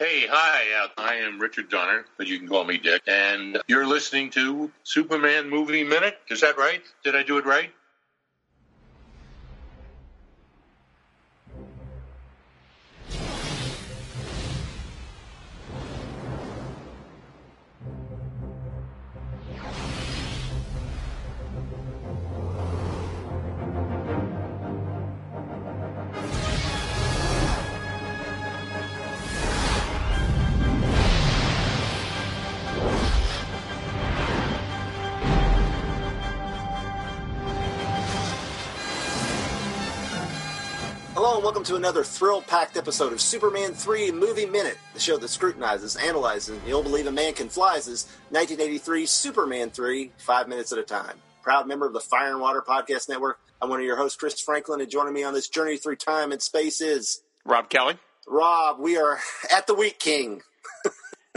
Hey, hi. Uh, I am Richard Donner, but you can call me Dick. And you're listening to Superman Movie Minute. Is that right? Did I do it right? Welcome to another thrill-packed episode of Superman 3 Movie Minute, the show that scrutinizes, analyzes, and you'll believe a man can flies is 1983 Superman 3, five minutes at a time. Proud member of the Fire and Water Podcast Network. I'm one of your hosts, Chris Franklin, and joining me on this journey through time and space is Rob Kelly. Rob. We are at the Wheat King.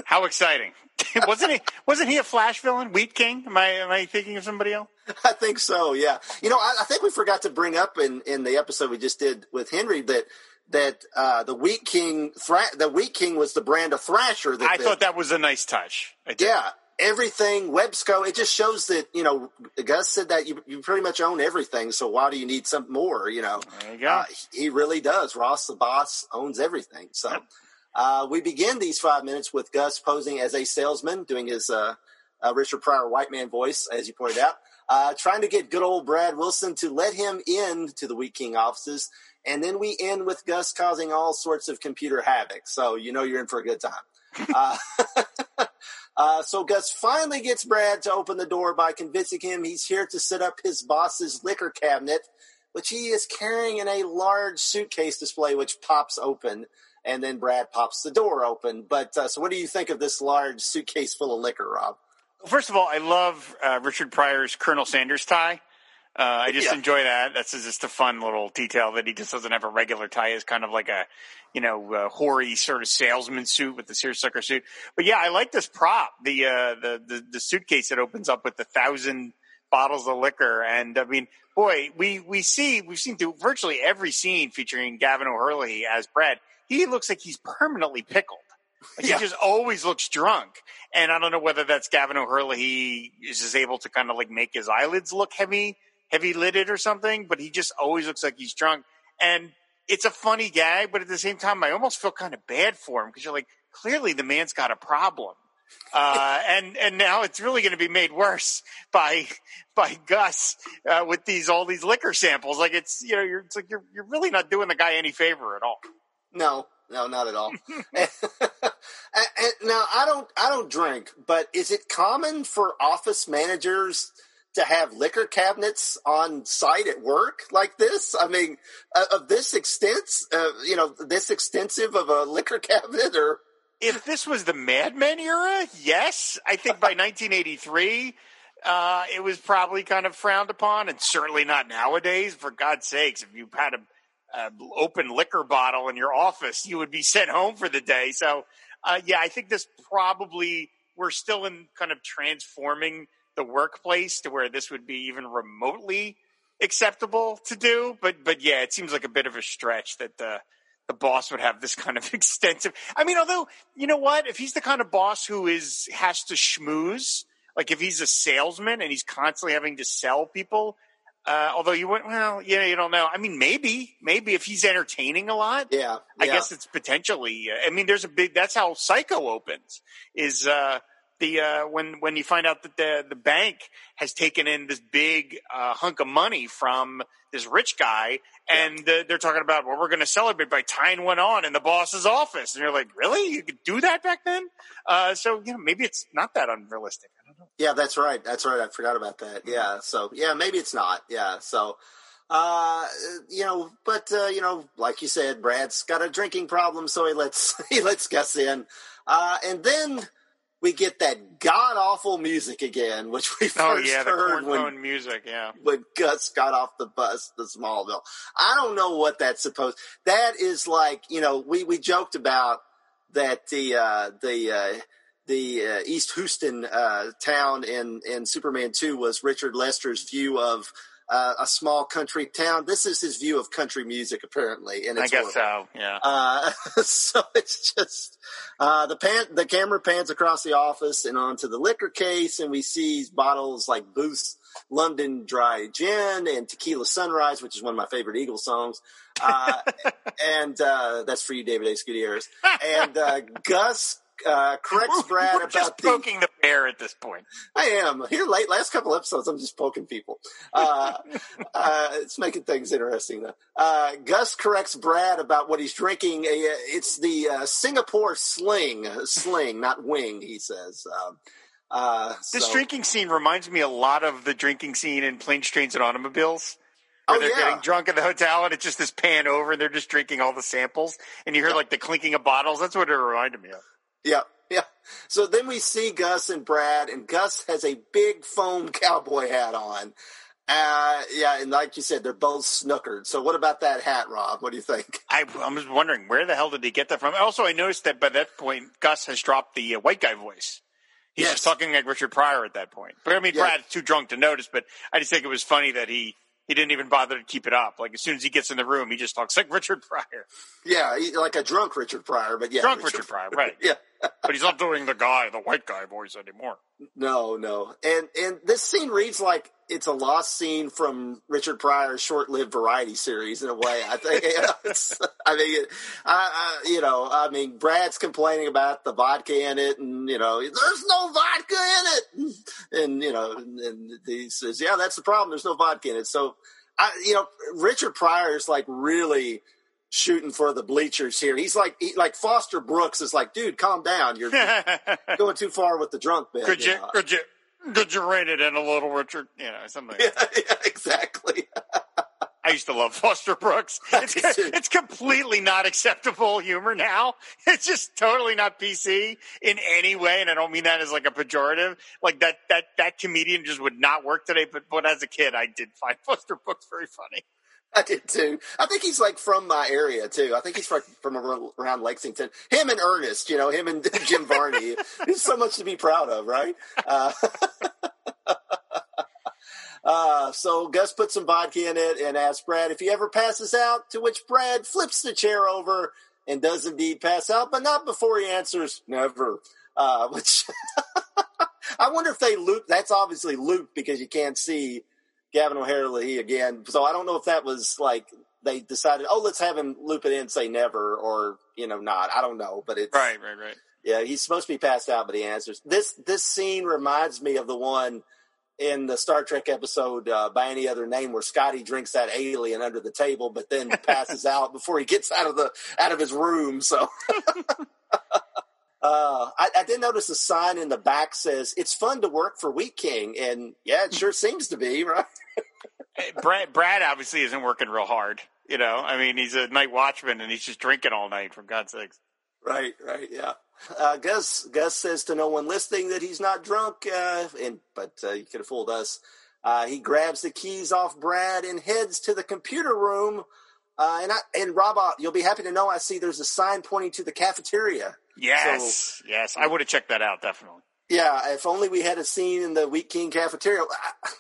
How exciting! wasn't he? Wasn't he a Flash villain? Wheat King? Am I am I thinking of somebody else? I think so. Yeah. You know, I, I think we forgot to bring up in in the episode we just did with Henry that that uh, the Wheat King thra- the Wheat King was the brand of Thrasher. That I thought that was a nice touch. Yeah, everything Webscoe. It just shows that you know Gus said that you you pretty much own everything. So why do you need some more? You know, There you go. uh, he really does. Ross, the boss, owns everything. So uh, we begin these five minutes with Gus posing as a salesman, doing his uh, uh, Richard Pryor white man voice, as you pointed out, uh, trying to get good old Brad Wilson to let him in to the Wheat King offices. And then we end with Gus causing all sorts of computer havoc. So you know you're in for a good time. Uh, uh, so Gus finally gets Brad to open the door by convincing him he's here to set up his boss's liquor cabinet, which he is carrying in a large suitcase display, which pops open. And then Brad pops the door open. But uh, so, what do you think of this large suitcase full of liquor, Rob? First of all, I love uh, Richard Pryor's Colonel Sanders tie. Uh, I just Yeah. enjoy that. That's just a fun little detail that he just doesn't have a regular tie. It's kind of like a, you know, uh, hoary sort of salesman suit with the seersucker suit. But yeah, I like this prop. The, uh, the, the, the suitcase that opens up with the thousand bottles of liquor. And I mean, boy, we, we see, we've seen through virtually every scene featuring Gavan O'Herlihy as Brad. He looks like he's permanently pickled. Like Yeah. He just always looks drunk. And I don't know whether that's Gavan O'Herlihy. He is just able to kind of like make his eyelids look heavy, heavy lidded or something, but he just always looks like he's drunk. And it's a funny gag, but at the same time, I almost feel kind of bad for him because you're like, clearly the man's got a problem. Uh, and, and now it's really going to be made worse by, by Gus, uh, with these, all these liquor samples. Like it's, you know, you're, it's like you're, you're really not doing the guy any favor at all. No, no, not at all. and, and now I don't, I don't drink, but is it common for office managers to have liquor cabinets on site at work like this? I mean, uh, of this extent, uh, you know, this extensive of a liquor cabinet, or if this was the Mad Men era, yes, I think by 1983, uh, it was probably kind of frowned upon, and certainly not nowadays. For God's sakes, if you had a, a open liquor bottle in your office, you would be sent home for the day. So, uh, yeah, I think this probably we're still in kind of transforming the workplace to where this would be even remotely acceptable to do. But, but yeah, it seems like a bit of a stretch that the the boss would have this kind of extensive. I mean, although you know what, if he's the kind of boss who is has to schmooze, like if he's a salesman and he's constantly having to sell people. Uh, although you went, well, yeah, you don't know. I mean, maybe, maybe if he's entertaining a lot, yeah, I yeah. guess it's potentially. I mean, there's a big. That's how Psycho opens. Is uh, the uh, when when you find out that the the bank has taken in this big uh, hunk of money from this rich guy, and uh, they're talking about well, we're going to celebrate by tying one on in the boss's office, and you're like, really? You could do that back then? Uh, so you know, maybe it's not that unrealistic. I don't know. Yeah, that's right. That's right. I forgot about that. Yeah. So yeah, maybe it's not. Yeah. So, uh, you know, but uh, you know, like you said, Brad's got a drinking problem, so he lets he lets Gus in, uh, and then we get that god awful music again, which we first Oh yeah, the heard when music. Yeah. when Gus got off the bus to Smallville. I don't know what that's supposed. That is like you know we we joked about that the uh, the uh, the uh, East Houston uh, town in in Superman two was Richard Lester's view of uh, a small country town. This is his view of country music, apparently. And I it's guess horrible. so. Yeah. Uh, so it's just uh, the pan. The camera pans across the office and onto the liquor case, and we see bottles like Booth's London Dry Gin and Tequila Sunrise, which is one of my favorite Eagles songs. Uh, and uh, that's for you, David A. Gutierrez. And uh, Gus uh, corrects Brad We're about just poking the bear at this point. I am here late. Last couple episodes, I'm just poking people. Uh, uh, it's making things interesting though. Uh, Gus corrects Brad about what he's drinking. Uh, It's the uh, Singapore Sling, sling, not wing. He says. Um, uh, This so- drinking scene reminds me a lot of the drinking scene in Planes, Trains, and Automobiles. Where Oh, they're yeah. getting drunk at the hotel and it's just this pan over and they're just drinking all the samples and you hear like the clinking of bottles. That's what it reminded me of. Yeah, yeah. So then we see Gus and Brad, and Gus has a big foam cowboy hat on. Uh, yeah, and like you said, they're both snookered. So what about that hat, Rob? What do you think? I, I'm just wondering where the hell did he get that from? Also, I noticed that by that point, Gus has dropped the uh, white guy voice. He's Yes. just talking like Richard Pryor at that point. But I mean, Yeah. Brad's too drunk to notice. But I just think it was funny that he he didn't even bother to keep it up. Like as soon as he gets in the room, he just talks like Richard Pryor, Yeah, like a drunk Richard Pryor, but yeah, drunk Richard Pryor, right? Yeah, But he's not doing the guy, the white guy voice anymore. no, no, and and this scene reads like it's a lost scene from Richard Pryor's short-lived variety series in a way. I think. you know, it's, I mean, I, I, you know, I mean, Brad's complaining about the vodka in it, and you know, there's no vodka in it, and you know, and, and he says, yeah, that's the problem. There's no vodka in it. So, I, you know, Richard Pryor's like really shooting for the bleachers here. He's like, he, like Foster Brooks is like, dude, calm down. You're going too far with the drunk bit. could you know? could you could you rein it in a little, Richard? You know, something. Like Yeah, yeah, exactly. I used to love Foster Brooks. It's it's completely not acceptable humor now. It's just totally not PC in any way, and I don't mean that as like a pejorative. Like that that that comedian just would not work today. But but as a kid, I did find Foster Brooks very funny. I did too. I think he's like from my area too. I think he's from, from around Lexington. Him and Ernest, you know, him and Jim Varney. There's so much to be proud of, right? Uh, uh, so Gus puts some vodka in it and asks Brad if he ever passes out, to which Brad flips the chair over and does indeed pass out, but not before he answers never. Uh, which I wonder if they loop. That's obviously looped because you can't see Gavan O'Herlihy again. So I don't know if that was like they decided, oh, let's have him loop it in, say never, or you know, not. I don't know, but it's Right, right, right. yeah, he's supposed to be passed out, but he answers. This this scene reminds me of the one in the Star Trek episode uh, by any other name where Scotty drinks that alien under the table, but then passes out before he gets out of the out of his room. So. Uh, I, I did notice a sign in the back says it's fun to work for Wheat King, and yeah, it sure seems to be, right? Brad Brad obviously isn't working real hard. You know, I mean, he's a night watchman and he's just drinking all night. For God's sakes. Right, right, yeah. Uh, Gus Gus says to no one listening that he's not drunk, uh, and but uh, you could have fooled us. Uh, he grabs the keys off Brad and heads to the computer room. Uh, and I, and Rob, uh, you'll be happy to know I see there's a sign pointing to the cafeteria. Yes, yes, I would have checked that out definitely. Yeah, if only we had a scene in the Wheat King cafeteria.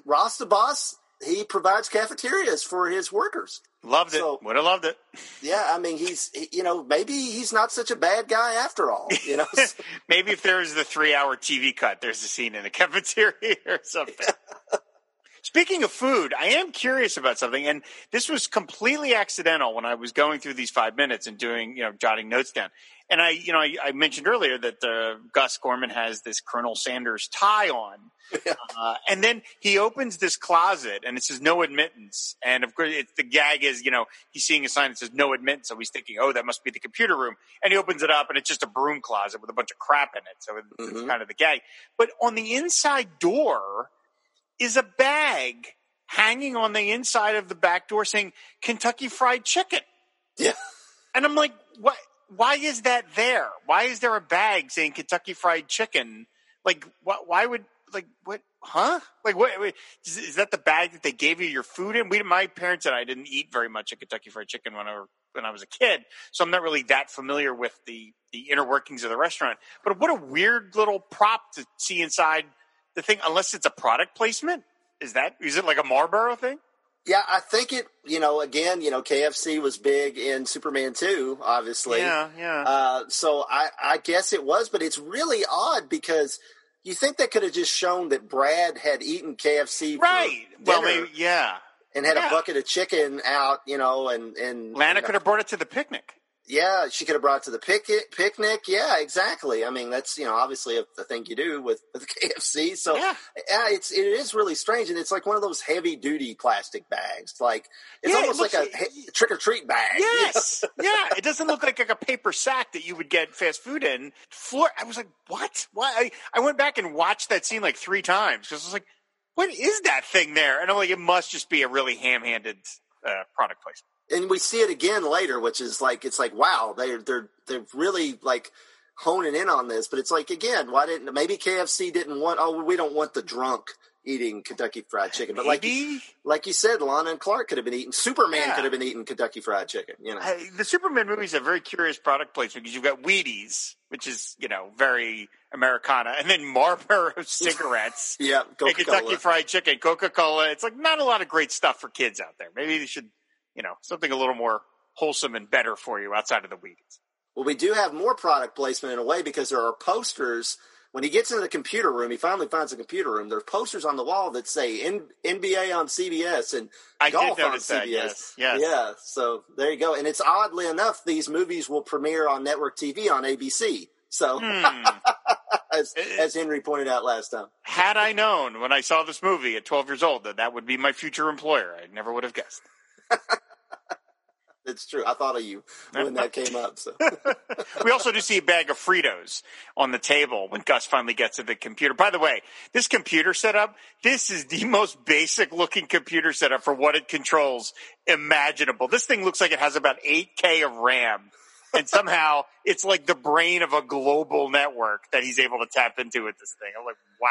Ross the boss, he provides cafeterias for his workers. Loved it. So- would have loved it. Yeah, I mean, he's he- you know maybe he's not such a bad guy after all. You know, Maybe if there was the three-hour TV cut, there's a scene in the cafeteria or something. Speaking of food, I am curious about something, and this was completely accidental when I was going through these five minutes and doing, you know, jotting notes down. And I, you know, I, I mentioned earlier that uh, Gus Gorman has this Colonel Sanders tie on, uh, and then he opens this closet and it says no admittance. And of course, it's, the gag is, you know, he's seeing a sign that says no admittance, so he's thinking, oh, that must be the computer room. And he opens it up, and it's just a broom closet with a bunch of crap in it. So it's Mhm. kind of the gag. But on the inside door is a bag hanging on the inside of the back door saying Kentucky Fried Chicken. Yeah. And I'm like, what? Why is that there? Why is there a bag saying Kentucky Fried Chicken? Like, why, why would like what? Huh? Like, what? wait, Is, is that the bag that they gave you your food in? We, my parents and I didn't eat very much at Kentucky Fried Chicken when I were, when I was a kid, so I'm not really that familiar with the the inner workings of the restaurant. But what a weird little prop to see inside the thing, unless it's a product placement. Is that is it like a Marlboro thing? Yeah, I think it. You know, again, you know, KFC was big in Superman two, obviously. Yeah, yeah. Uh, so I, I guess it was, but it's really odd because you think they could have just shown that Brad had eaten KFC, right. Well, maybe yeah. and had yeah. a bucket of chicken out, you know, and and Lana you know, could have brought it to the picnic. Yeah, she could have brought it to the pic- picnic. Yeah, exactly. I mean, that's you know obviously a, a thing you do with with KFC. So Yeah. yeah, it's it is really strange, and it's like one of those heavy duty plastic bags. Like it's Yeah, it almost like looks- a he- trick or treat bag. you know? Yes. yeah. It doesn't look like, like a paper sack that you would get fast food in. Floor. I was like, what? Why? I, I went back and watched that scene like three times because I was like, what is that thing there? And I'm like, it must just be a really ham-handed uh, product placement. And we see it again later, which is like it's like wow, they're they're they're really like honing in on this. But it's like again, why didn't maybe KFC didn't want? Oh, we don't want the drunk eating Kentucky Fried Chicken. But like like you said, Lana and Clark could have been eating. Superman Yeah. could have been eating Kentucky Fried Chicken. You know, I, the Superman movies have very curious product placement because you've got Wheaties, which is you know very Americana, and then Marlboro cigarettes. yeah, and Kentucky Fried Chicken, Coca Cola. It's like not a lot of great stuff for kids out there. Maybe they should, you know, something a little more wholesome and better for you outside of the Wheaties. Well, we do have more product placement in a way because there are posters. When he gets into the computer room, he finally finds a computer room. There are posters on the wall that say N- NBA on CBS and I golf on CBS. that. Yes, yes. Yeah, so there you go. And it's oddly enough, these movies will premiere on network TV on ABC. So, Hmm. as, as Henry pointed out last time. Had I known when I saw this movie at 12 years old that that would be my future employer, I never would have guessed. It's true. I thought of you when that came up. So, We also do see a bag of Fritos on the table when Gus finally gets to the computer. By the way, this computer setup, this is the most basic looking computer setup for what it controls imaginable. This thing looks like it has about 8K of RAM. And somehow it's like the brain of a global network that he's able to tap into with this thing. I'm like, wow.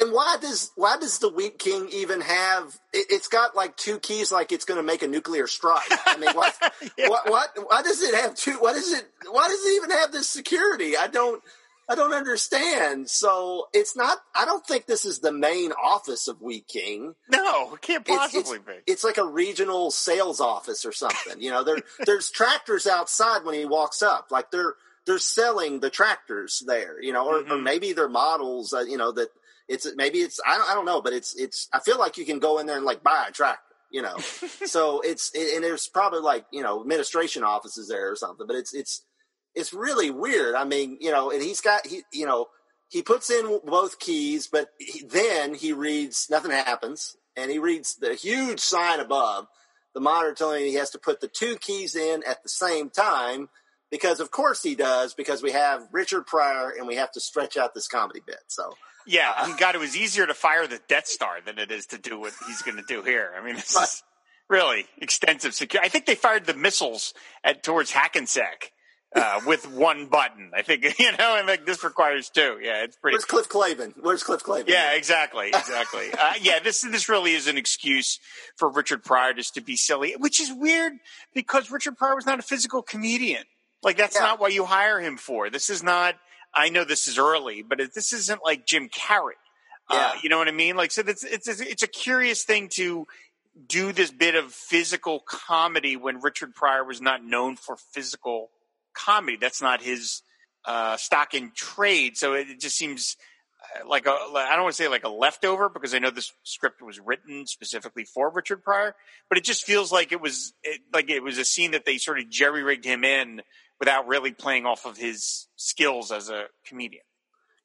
And why does why does the Wheat King even have? It, it's got like two keys, like it's going to make a nuclear strike. I mean, what, Yeah. what, what? Why does it have two? What is it? Why does it even have this security? I don't. I don't understand. So it's not. I don't think this is the main office of Wheat King. No, it can't It's- possibly be. It's like a regional sales office or something. You know, there there's tractors outside when he walks up. Like they're they're selling the tractors there. You know, or, or Mhm. maybe they're models. Uh, you know that it's maybe it's I don't, I don't know, but it's it's. I feel like you can go in there and like buy a tractor. You know, so it's and there's probably like you know administration offices there or something. But it's it's it's really weird. I mean, you know, and he's got he you know he puts in both keys, but he, then he reads nothing happens, and he reads the huge sign above the monitor telling him he has to put the two keys in at the same time because of course he does because we have Richard Pryor and we have to stretch out this comedy bit. So Yeah, God, it was easier to fire the Death Star than it is to do what he's going to do here. I mean, this Right. is really extensive security. I think they fired the missiles at towards Hackensack uh, with one button. I think you know, and like this requires two. Yeah, it's pretty. where's Cliff Clavin? Where's Cliff Clavin? Yeah, exactly, exactly. uh, yeah, this this really is an excuse for Richard Pryor just to be silly, which is weird because Richard Pryor was not a physical comedian. Like that's Yeah. not what you hire him for. This is not. I know this is early, but it, this isn't like Jim Carrey. Uh, you know what I mean? Like, so that's, it's it's a curious thing to do this bit of physical comedy when Richard Pryor was not known for physical comedy. That's not his uh, stock in trade. So it, it just seems uh, like a I don't want to say like a leftover because I know this script was written specifically for Richard Pryor, but it just feels like it was it, like it was a scene that they sort of jerry rigged him in without really playing off of his skills as a comedian.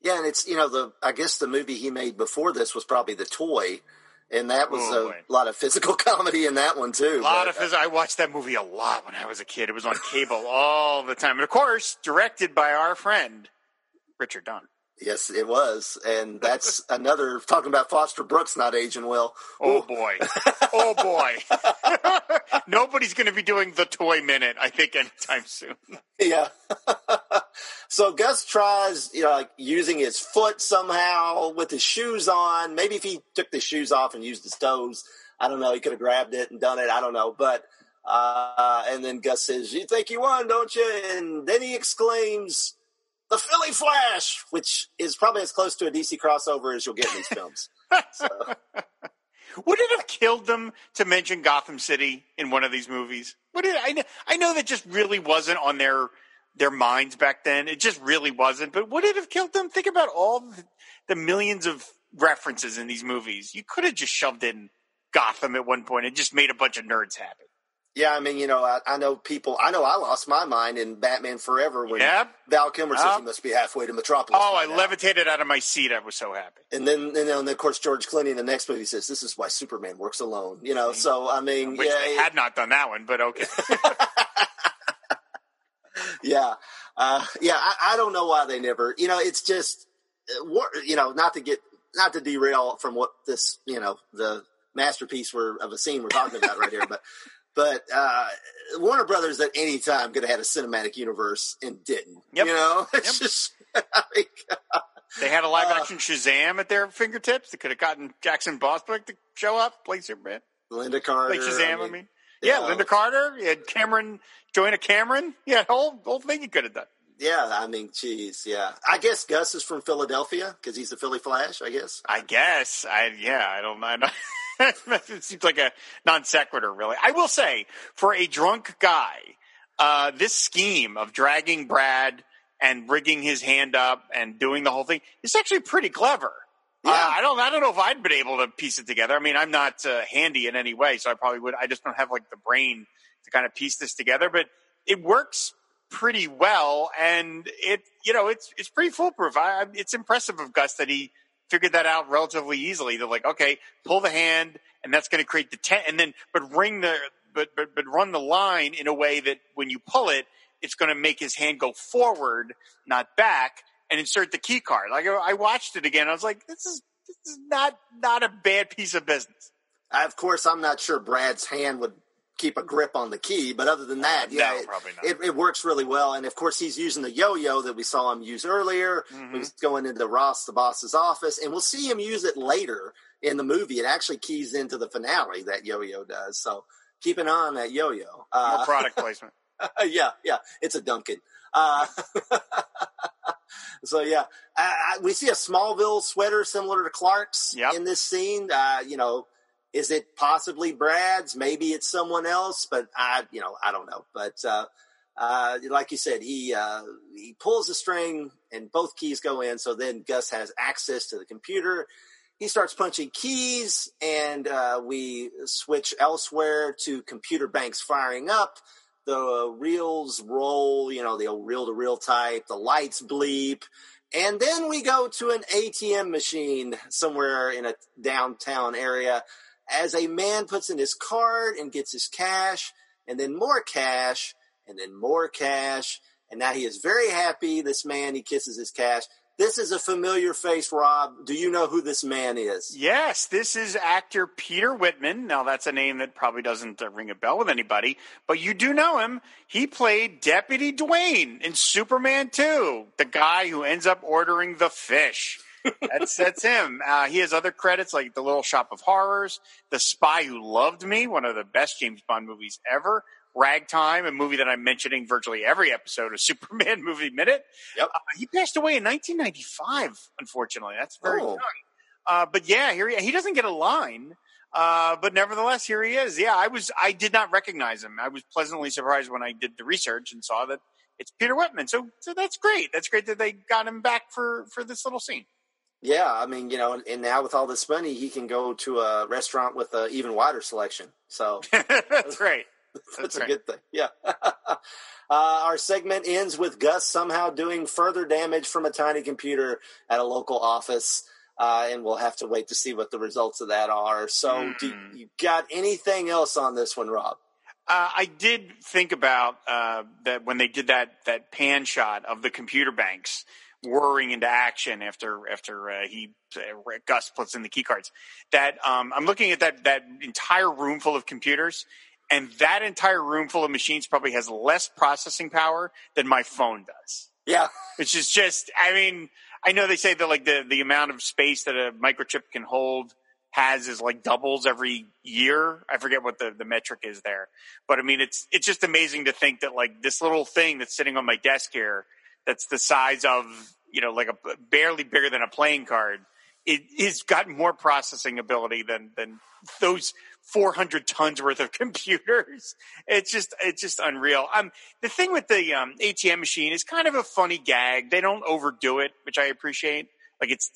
Yeah, and it's you know the I guess the movie he made before this was probably the toy, and that was Oh, a boy. lot of physical comedy in that one too. A lot But, of uh, his, I watched that movie a lot when I was a kid. It was on cable all the time, and of course, directed by our friend Richard Donner. Yes, it was, and that's another talking about Foster Brooks not aging well. Oh Ooh, boy, oh boy! Nobody's going to be doing the toy minute, I think, anytime soon. yeah. so Gus tries, you know, like using his foot somehow with his shoes on. Maybe if he took the shoes off and used his toes, I don't know. He could have grabbed it and done it. I don't know, but. Uh, and then Gus says, "You think you won, don't you?" And then he exclaims, "The Philly Flash," which is probably as close to a DC crossover as you'll get in these films. So, Would it have killed them to mention Gotham City in one of these movies? I know, I know that just really wasn't on their their minds back then. It just really wasn't. But would it have killed them? Think about all the, the millions of references in these movies. You could have just shoved in Gotham at one point and just made a bunch of nerds happy. Yeah, I mean, you know, I, I know people. I know I lost my mind in Batman Forever when Yep. Val Kilmer says he must be halfway to Metropolis. Oh, I now. levitated out of my seat. I was so happy. And then, and then, of course, George Clooney in the next movie says, "This is why Superman works alone." You know, so I mean, Which yeah, they had not done that one, but okay. yeah, uh, yeah. I, I don't know why they never. You know, it's just, uh, you know, not to get, not to derail from what this, you know, the masterpiece we're of a scene we're talking about right here, but. But uh, Warner Brothers at any time could have had a cinematic universe and didn't. Yep. You know, it's Yep. just I mean, They had a live Uh, action Shazam at their fingertips. They could have gotten Jackson Bostwick to show up, play Superman, Lynda Carter. play Shazam. I mean, yeah, yeah. Lynda Carter. You had Cameron, Joanna Cameron. Yeah, whole whole thing you could have done. Yeah, I mean, geez, yeah. I guess Gus is from Philadelphia because he's a Philly Flash. I guess. I guess. I yeah. I don't. I don't it seems like a non sequitur, really. I will say, for a drunk guy, uh, this scheme of dragging Brad and rigging his hand up and doing the whole thing is actually pretty clever. Yeah. Uh, I don't. I don't know if I'd been able to piece it together. I mean, I'm not uh, handy in any way, so I probably would. I just don't have like the brain to kind of piece this together. But it works pretty well, and it you know it's it's pretty foolproof. I, I- it's impressive of Gus that he figured that out relatively easily. They're like, okay, pull the hand, and that's going to create the ten, and then but ring the but but but run the line in a way that when you pull it, it's going to make his hand go forward, not back, and insert the key card. Like I watched it again, I was like, this is this is not not a bad piece of business. Of course, I'm not sure Brad's hand would keep a grip on the key, but other than that, Uh, yeah, no, it, probably not. It, it works really well. And of course, he's using the yo-yo that we saw him use earlier. Mhm. He's going into Ross the boss's office, and we'll see him use it later in the movie. It actually keys into the finale that yo-yo does. So keep an eye on that yo-yo. More Uh, product placement. yeah, yeah, it's a Duncan. Uh, so yeah, I, I, we see a Smallville sweater similar to Clark's Yep. in this scene. Uh, you know, is it possibly Brad's? Maybe it's someone else, but I, you know, I don't know. But uh, uh, like you said, he uh, he pulls the string and both keys go in. So then Gus has access to the computer. He starts punching keys, and uh, we switch elsewhere to computer banks firing up the reels roll, you know, the old reel to reel type, the lights bleep. And then we go to an ATM machine somewhere in a downtown area as a man puts in his card and gets his cash, and then more cash, and then more cash. And now he is very happy. This man, he kisses his cash. This is a familiar face, Rob. Do you know who this man is? Yes, this is actor Peter Whitman. Now, that's a name that probably doesn't uh, ring a bell with anybody, but you do know him. He played Deputy Dwayne in Superman 2, the guy who ends up ordering the fish. That's that's him. Uh, he has other credits like The Little Shop of Horrors, The Spy Who Loved Me, one of the best James Bond movies ever. Ragtime, a movie that I'm mentioning virtually every episode of Superman Movie Minute. Yep. Uh, he passed away in 1995, unfortunately. That's very Oh. young. Uh, but yeah, here he, he doesn't get a line. Uh, but nevertheless, here he is. Yeah, I was, I did not recognize him. I was pleasantly surprised when I did the research and saw that it's Peter Whitman. So, so that's great. That's great that they got him back for, for this little scene. Yeah, I mean, you know, and, now with all this money, he can go to a restaurant with an even wider selection. So that's right. that's a right. good thing. Yeah. uh, our segment ends with Gus somehow doing further damage from a tiny computer at a local office. Uh, and we'll have to wait to see what the results of that are. So, do Hmm. you got anything else on this one, Rob? Uh, I did think about uh, that when they did that that pan shot of the computer banks whirring into action after after uh, he uh, Gus puts in the key cards. That um, I'm looking at that that entire room full of computers, and that entire room full of machines probably has less processing power than my phone does. Yeah. Which is just, I mean, I know they say that like the, the amount of space that a microchip can hold has is like doubles every year. I forget what the, the metric is there. But I mean, it's, it's just amazing to think that like this little thing that's sitting on my desk here, that's the size of, you know, like a barely bigger than a playing card it has got more processing ability than than those 400 tons worth of computers. It's just it's just unreal. Um, the thing with the um, ATM machine is kind of a funny gag. They don't overdo it, which I appreciate. Like it's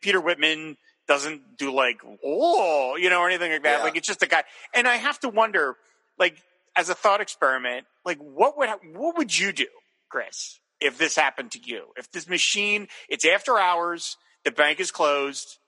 Peter Whitman doesn't do like oh you know or anything like that. Yeah. Like it's just a guy, and I have to wonder like as a thought experiment, like what would what would you do, Chris, if this happened to you? If this machine, it's after hours, the bank is closed,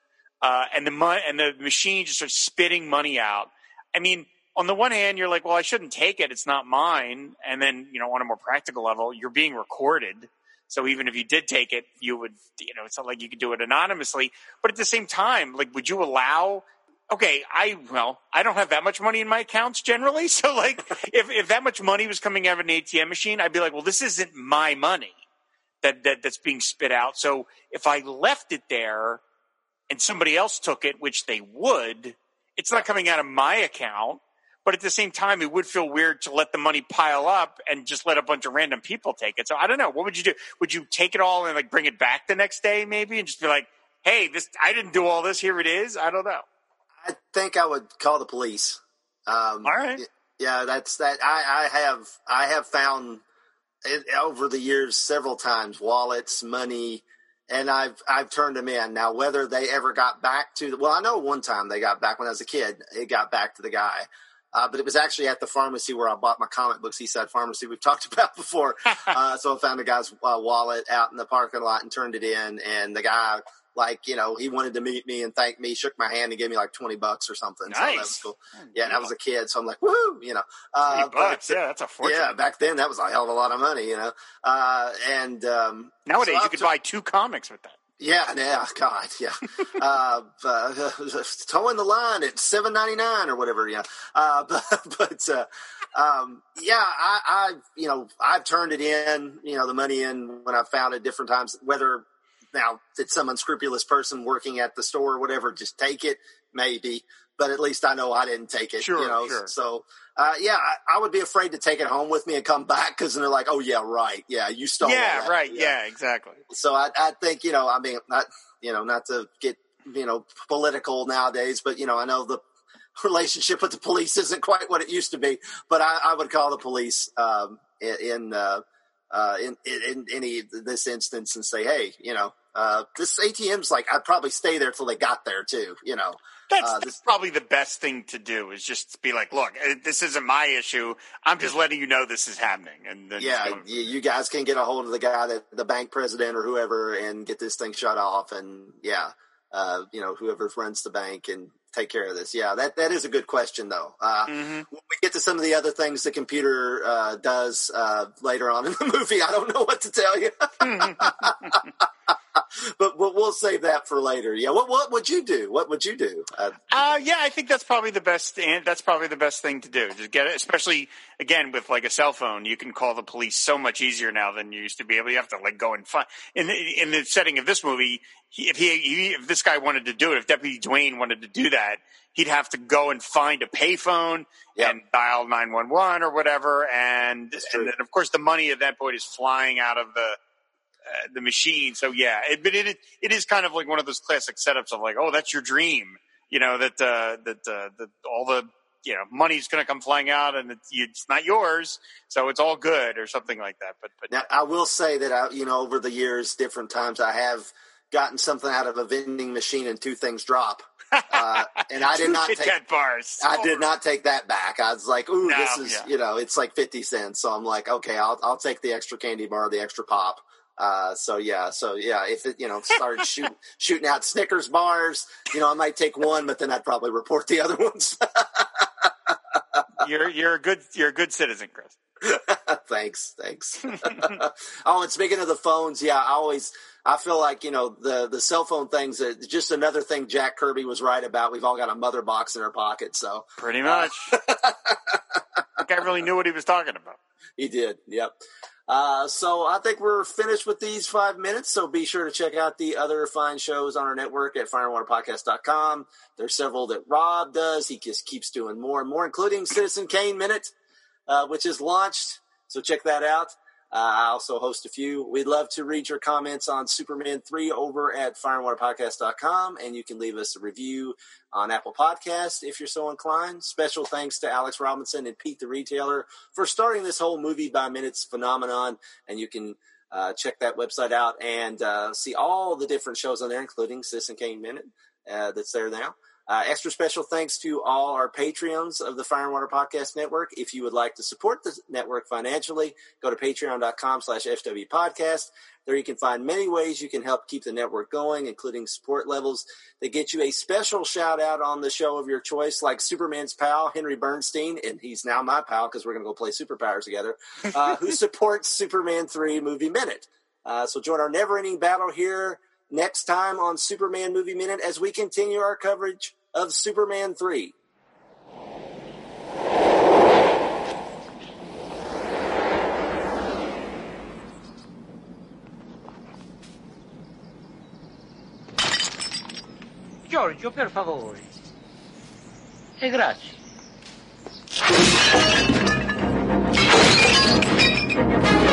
uh, and the money and the machine just starts spitting money out. I mean, on the one hand, you're like, well, I shouldn't take it; it's not mine. And then, you know, on a more practical level, you're being recorded. So even if you did take it, you would, you know, it's not like you could do it anonymously. But at the same time, like, would you allow okay, I well, I don't have that much money in my accounts generally. So like if if that much money was coming out of an ATM machine, I'd be like, well, this isn't my money that, that that's being spit out. So if I left it there and somebody else took it, which they would, it's not coming out of my account. But at the same time, it would feel weird to let the money pile up and just let a bunch of random people take it. So I don't know. What would you do? Would you take it all and like bring it back the next day, maybe, and just be like, "Hey, this I didn't do all this. Here it is." I don't know. I think I would call the police. Um, All right. Yeah, that's that. I, I have I have found it, over the years several times wallets, money, and I've I've turned them in. Now, whether they ever got back to the, well, I know one time they got back when I was a kid. It got back to the guy. Uh, but it was actually at the pharmacy where I bought my comic books, Eastside Pharmacy, we've talked about before. uh, so I found a guy's uh, wallet out in the parking lot and turned it in. And the guy like you know he wanted to meet me and thank me, shook my hand and gave me like twenty bucks or something. Nice. So that was cool. Yeah, and I was a kid, so I'm like, woo, you know. Uh, bucks, yeah, that's a fortune. Yeah, back then that was a hell of a lot of money, you know. Uh, and um, nowadays so you could buy two comics with that. Yeah, yeah, God, yeah. uh, uh, towing the line at seven ninety nine or whatever. Yeah, uh, but, but uh, um, yeah, I, I, you know, I've turned it in, you know, the money in when I've found it different times. Whether now, did some unscrupulous person working at the store or whatever just take it? Maybe, but at least I know I didn't take it. Sure, you know, sure. so uh, yeah, I, I, would be afraid to take it home with me and come back because they're like, oh yeah, right, yeah, you stole. Yeah, right, yeah. yeah. exactly. So I, I think you know, I mean, not you know, not to get you know political nowadays, but you know, I know the relationship with the police isn't quite what it used to be, but I, I would call the police um, in. in uh, uh, in, in, in any this instance and say, hey, you know, uh, this ATM's like I'd probably stay there till they got there too. You know, that's, uh, that's probably the best thing to do is just be like, look, uh, this isn't my issue. I'm just letting you know this is happening. And yeah, you guys can get a hold of the guy that the bank president or whoever and get this thing shut off. And yeah, uh, you know, whoever runs the bank and take care of this? Yeah, that, that is a good question, though. Uh, mm-hmm. When we get to some of the other things the computer uh, does uh, later on in the movie, I don't know what to tell you. but, we'll save that for later. Yeah, what what would you do? What would you do? Uh, uh, yeah, I think that's probably the best. And that's probably the best thing to do. Just get it, especially again with like a cell phone. You can call the police so much easier now than you used to be able. You have to like go and find in the, in the setting of this movie. He, if he, he if this guy wanted to do it, if Deputy Dwayne wanted to do that, he'd have to go and find a payphone yep. and dial nine one one or whatever. And and then of course the money at that point is flying out of the uh, the machine. So yeah, it, but it it is kind of like one of those classic setups of like, oh, that's your dream. You know that uh, that uh, that all the you know money's going to come flying out and it's, it's, not yours, so it's all good or something like that. But but now I will say that I you know over the years, different times I have gotten something out of a vending machine and two things drop. Uh, and I did not take bars. I did not take that back. I was like, "Ooh, no, this is yeah. you know, it's like fifty cents." So I'm like, "Okay, I'll I'll take the extra candy bar, the extra pop." Uh, so yeah, so yeah, if it you know started shoot, shooting out Snickers bars, you know, I might take one, but then I'd probably report the other ones. you're you're a good you're a good citizen, Chris. thanks, thanks. oh, and speaking of the phones, yeah, I always I feel like you know the the cell phone things. Uh, just another thing Jack Kirby was right about. We've all got a mother box in our pocket, so pretty much. Uh, I think I really knew what he was talking about. He did. Yep. Uh, so I think we're finished with these five minutes. So be sure to check out the other fine shows on our network at fireandwaterpodcast.com. There's several that Rob does. He just keeps doing more and more, including Citizen Kane Minute, uh, which is launched. So check that out. Uh, I also host a few. We'd love to read your comments on Superman 3 over at fireandwaterpodcast.com, and you can leave us a review on Apple Podcast if you're so inclined. Special thanks to Alex Robinson and Pete the Retailer for starting this whole movie by minutes phenomenon, and you can uh, check that website out and uh, see all the different shows on there, including Citizen Kane Minute uh, that's there now. Uh, extra special thanks to all our Patreons of the Fire and Water Podcast Network. If you would like to support the network financially, go to patreon.com slash FW Podcast. There you can find many ways you can help keep the network going, including support levels that get you a special shout out on the show of your choice, like Superman's pal, Henry Bernstein, and he's now my pal because we're going to go play Superpowers together, uh, who supports Superman 3 Movie Minute. Uh, so join our never ending battle here next time on Superman Movie Minute as we continue our coverage of Superman 3. Giorgio, per favore. E grazie.